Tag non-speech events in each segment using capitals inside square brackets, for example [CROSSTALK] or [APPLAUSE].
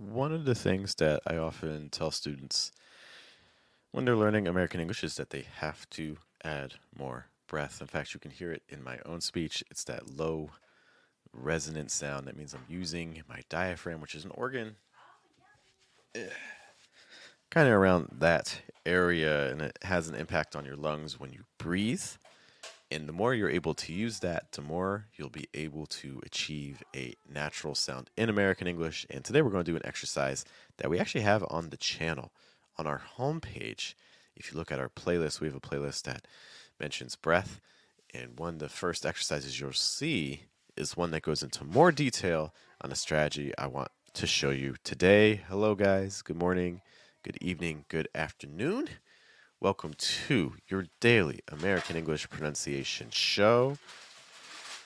One of the things that I often tell students when they're learning American English is that they have to add more breath. In fact, you can hear it in my own speech. It's that low resonant sound. That means I'm using my diaphragm, which is an organ eh, kind of around that area, and it has an impact on your lungs when you breathe. And the more you're able to use that, the more you'll be able to achieve a natural sound in American English. And today we're going to do an exercise that we actually have on the channel. On our homepage, if you look at our playlist, we have a playlist that mentions breath. And one of the first exercises you'll see is one that goes into more detail on a strategy I want to show you today. Hello, guys. Good morning, good evening, good afternoon. Welcome to your daily American English pronunciation show.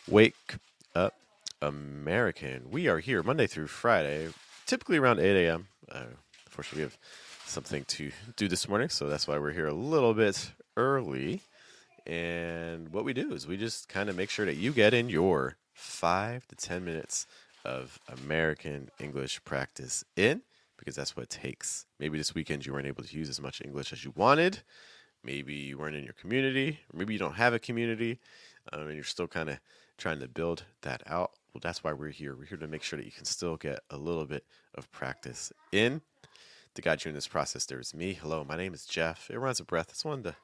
Wake up, American. We are here Monday through Friday, typically around 8 a.m. Uh, unfortunately, we have something to do this morning, so that's why we're here a little bit early. And what we do is we just kind of make sure that you get in your five to 10 minutes of American English practice in because that's what it takes. Maybe this weekend you weren't able to use as much English as you wanted. Maybe you weren't in your community, maybe you don't have a community, um, and you're still kind of trying to build that out. Well, that's why we're here. We're here to make sure that you can still get a little bit of practice in. To guide you in this process, there is me. Hello, my name is Jeff. It runs a breath. It's one of the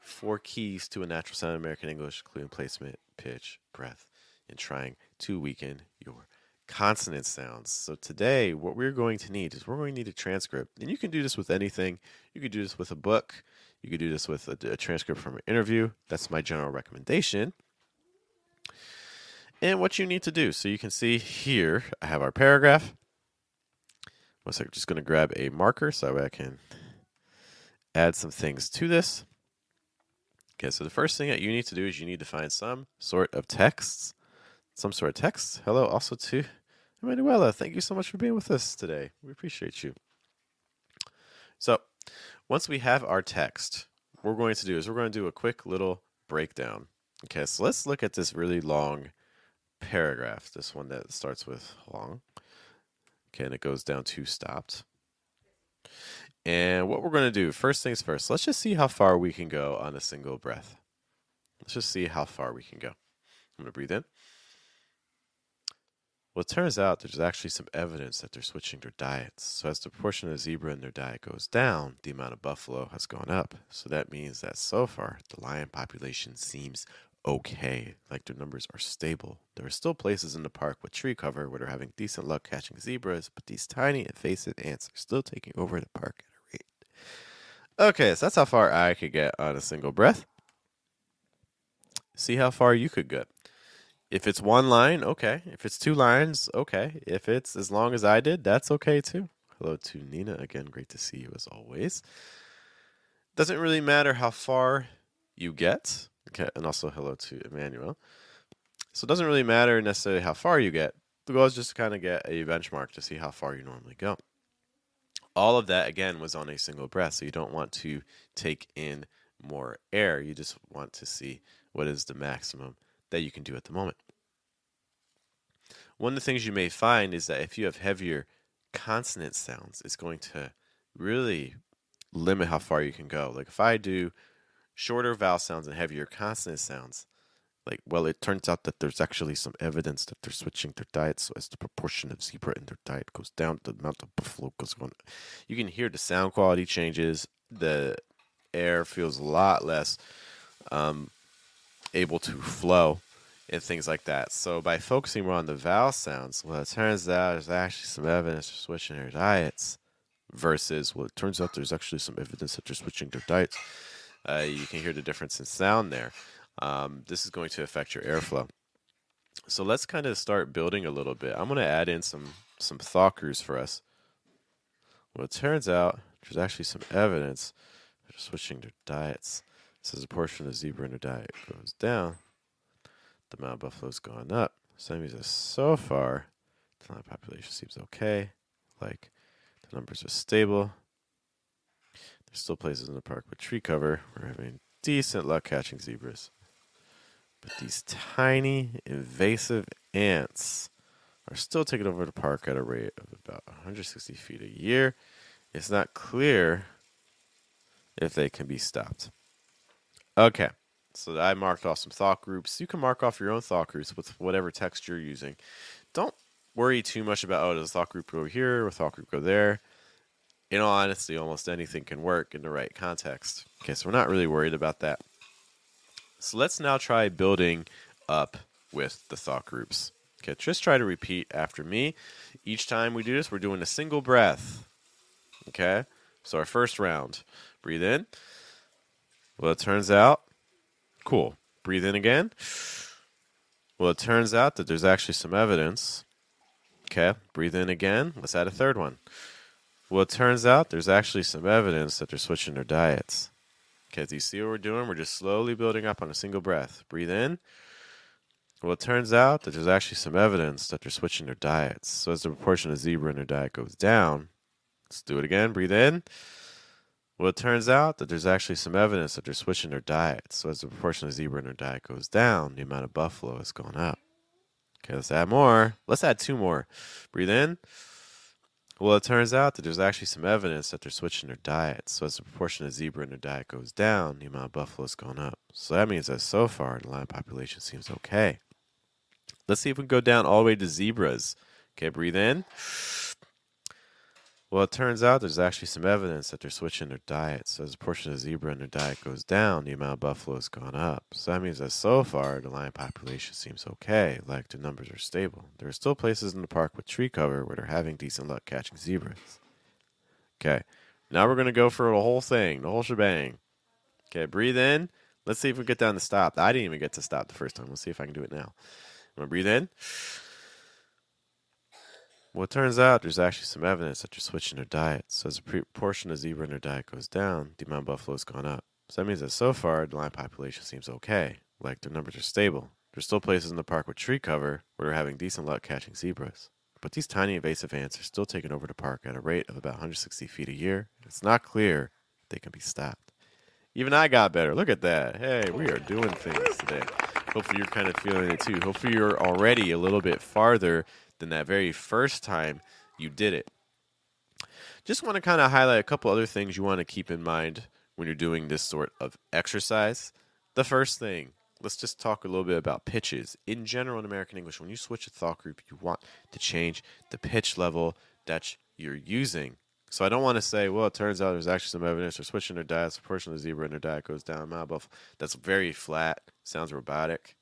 four keys to a natural sound American English, including placement, pitch, breath, and trying to weaken your consonant sounds. So today, what we're going to need is we're going to need a transcript. And you can do this with anything. You could do this with a book. You could do this with a, a transcript from an interview. That's my general recommendation. And what you need to do. So you can see here, I have our paragraph. One second, just going to grab a marker so I can add some things to this. Okay, so the first thing that you need to do is you need to find some sort of texts some sort of text. Hello, also to Emanuela. Thank you so much for being with us today. We appreciate you. So, once we have our text, what we're going to do is we're going to do a quick little breakdown. Okay, so let's look at this really long paragraph. This one that starts with long. Okay, and it goes down to stopped. And what we're going to do, first things first, let's just see how far we can go on a single breath. Let's just see how far we can go. I'm going to breathe in. Well, it turns out there's actually some evidence that they're switching their diets. So, as the proportion of zebra in their diet goes down, the amount of buffalo has gone up. So, that means that so far, the lion population seems okay. Like their numbers are stable. There are still places in the park with tree cover where they're having decent luck catching zebras, but these tiny invasive ants are still taking over the park at a rate. Okay, so that's how far I could get on a single breath. See how far you could get. If it's one line, okay. If it's two lines, okay. If it's as long as I did, that's okay too. Hello to Nina again. Great to see you as always. Doesn't really matter how far you get. Okay, and also hello to Emmanuel. So it doesn't really matter necessarily how far you get. The goal is just to kind of get a benchmark to see how far you normally go. All of that again was on a single breath, so you don't want to take in more air. You just want to see what is the maximum that you can do at the moment. One of the things you may find is that if you have heavier consonant sounds, it's going to really limit how far you can go. Like if I do shorter vowel sounds and heavier consonant sounds, like well, it turns out that there's actually some evidence that they're switching their diet. So as the proportion of zebra in their diet goes down, the amount of buffalo goes on. You can hear the sound quality changes. The air feels a lot less um, able to flow and things like that. So by focusing more on the vowel sounds, well, it turns out there's actually some evidence for switching their diets. Versus, well, it turns out there's actually some evidence that they're switching their diets. Uh, you can hear the difference in sound there. Um, this is going to affect your airflow. So let's kind of start building a little bit. I'm going to add in some some thoughts for us. Well, it turns out there's actually some evidence they're switching their diets. So as a portion of zebra in their diet goes down, the amount of buffalo's gone up. That so far, the lion population seems okay. Like the numbers are stable. There's still places in the park with tree cover. We're having decent luck catching zebras. But these tiny invasive ants are still taking over the park at a rate of about 160 feet a year. It's not clear if they can be stopped. Okay, so I marked off some thought groups. You can mark off your own thought groups with whatever text you're using. Don't worry too much about, oh, does thought group go here or thought group go there? In all honesty, almost anything can work in the right context. Okay, so we're not really worried about that. So let's now try building up with the thought groups. Okay, just try to repeat after me. Each time we do this, we're doing a single breath. Okay, so our first round. Breathe in. Well, it turns out, cool. Breathe in again. Well, it turns out that there's actually some evidence. Okay, breathe in again. Let's add a third one. Well, it turns out there's actually some evidence that they're switching their diets. Okay, do you see what we're doing? We're just slowly building up on a single breath. Breathe in. Well, it turns out that there's actually some evidence that they're switching their diets. So as the proportion of zebra in their diet goes down, let's do it again. Breathe in. Well, it turns out that there's actually some evidence that they're switching their diet. So as the proportion of zebra in their diet goes down, the amount of buffalo is going up. Okay, let's add more. Let's add two more. Breathe in. Well, it turns out that there's actually some evidence that they're switching their diet. So as the proportion of zebra in their diet goes down, the amount of buffalo is going up. So that means that so far the lion population seems okay. Let's see if we can go down all the way to zebras. Okay, breathe in. Well, it turns out there's actually some evidence that they're switching their diet. So as a portion of zebra in their diet goes down, the amount of buffalo has gone up. So that means that so far the lion population seems okay, like the numbers are stable. There are still places in the park with tree cover where they're having decent luck catching zebras. Okay, now we're going to go for the whole thing, the whole shebang. Okay, breathe in. Let's see if we get down to stop. I didn't even get to stop the first time. Let's see if I can do it now. I'm going to breathe in. Well, it turns out there's actually some evidence that they're switching their diet. So as a proportion of zebra in their diet goes down, the amount of buffalo has gone up. So that means that so far the lion population seems okay. Like their numbers are stable. There's still places in the park with tree cover where they're having decent luck catching zebras. But these tiny invasive ants are still taking over the park at a rate of about 160 feet a year. It's not clear they can be stopped. Even I got better. Look at that. Hey, we are doing things today. Hopefully you're kind of feeling it too. Hopefully you're already a little bit farther than that very first time you did it. Just want to kind of highlight a couple other things you want to keep in mind when you're doing this sort of exercise. The first thing, let's just talk a little bit about pitches. In general, in American English, when you switch a thought group, you want to change the pitch level that you're using. So I don't want to say, well, it turns out there's actually some evidence they're switching their diets. The portion of zebra in their diet goes down. Buff. That's very flat. Sounds robotic.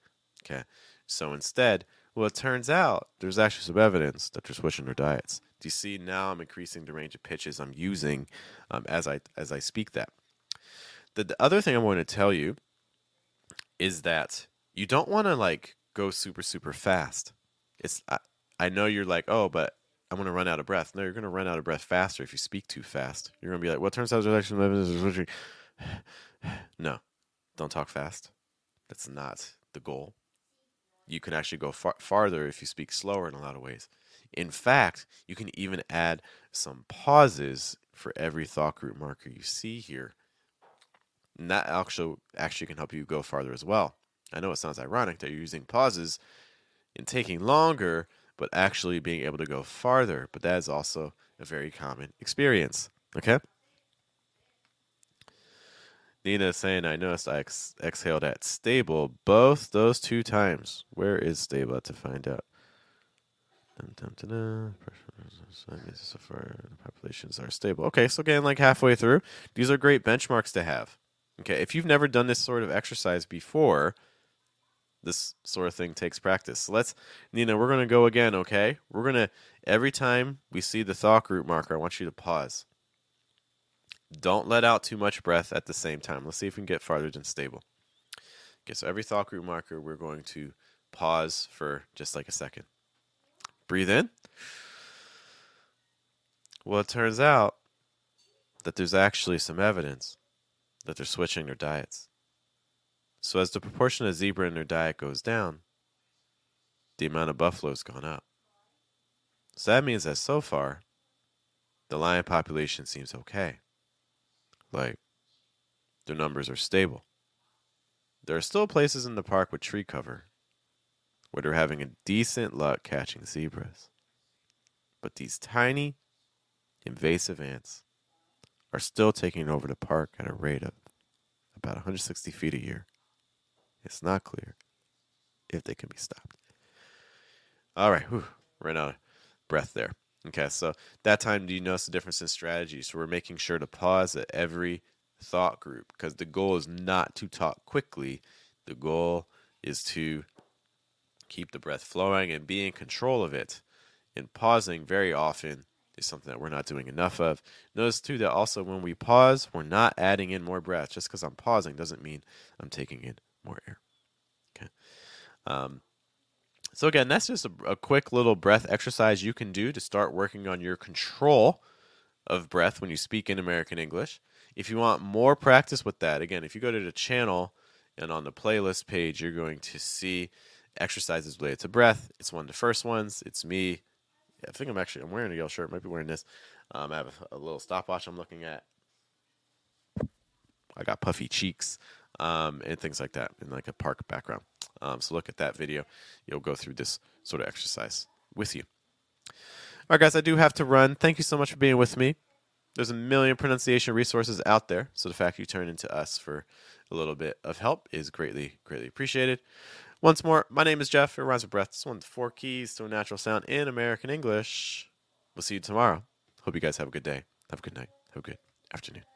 Okay. So instead, well, it turns out there's actually some evidence that they're switching their diets. Do you see now I'm increasing the range of pitches I'm using um, as I as I speak that. The, the other thing I'm going to tell you is that you don't want to like go super super fast. It's I, I know you're like oh but I'm going to run out of breath. No, you're going to run out of breath faster if you speak too fast. You're going to be like, well, it turns out there's actually evidence switching. [SIGHS] no, don't talk fast. That's not the goal you can actually go far- farther if you speak slower in a lot of ways. In fact, you can even add some pauses for every thought group marker you see here. And that actually actually can help you go farther as well. I know it sounds ironic that you're using pauses and taking longer, but actually being able to go farther. But that is also a very common experience. Okay? Nina saying, I noticed I ex- exhaled at stable both those two times. Where is stable to find out? So far, the populations are stable. Okay, so again, like halfway through, these are great benchmarks to have. Okay, if you've never done this sort of exercise before, this sort of thing takes practice. So let's, Nina, we're going to go again, okay? We're going to, every time we see the thought group marker, I want you to pause. Don't let out too much breath at the same time. Let's see if we can get farther than stable. Okay, so every thought group marker, we're going to pause for just like a second. Breathe in. Well, it turns out that there's actually some evidence that they're switching their diets. So, as the proportion of zebra in their diet goes down, the amount of buffalo's gone up. So, that means that so far, the lion population seems okay. Like, their numbers are stable. There are still places in the park with tree cover where they're having a decent luck catching zebras. But these tiny, invasive ants are still taking over the park at a rate of about 160 feet a year. It's not clear if they can be stopped. All right, whew, ran out of breath there. Okay, so that time, do you notice the difference in strategy? So we're making sure to pause at every thought group because the goal is not to talk quickly. The goal is to keep the breath flowing and be in control of it. And pausing very often is something that we're not doing enough of. Notice too that also when we pause, we're not adding in more breath. Just because I'm pausing doesn't mean I'm taking in more air. Okay. Um, so again, that's just a, a quick little breath exercise you can do to start working on your control of breath when you speak in American English. If you want more practice with that, again, if you go to the channel and on the playlist page, you're going to see exercises related to breath. It's one of the first ones. It's me. I think I'm actually I'm wearing a yellow shirt. Might be wearing this. Um, I have a, a, little stopwatch I'm looking at. I got puffy cheeks um, and things like that in like a park background. Um, so look at that video. You'll go through this sort of exercise with you. All right, guys, I do have to run. Thank you so much for being with me. There's a million pronunciation resources out there, so the fact you turn into us for a little bit of help is greatly, greatly appreciated. Once more, my name is Jeff. It rhymes with breath. One four keys to a natural sound in American English. We'll see you tomorrow. Hope you guys have a good day. Have a good night. Have a good afternoon.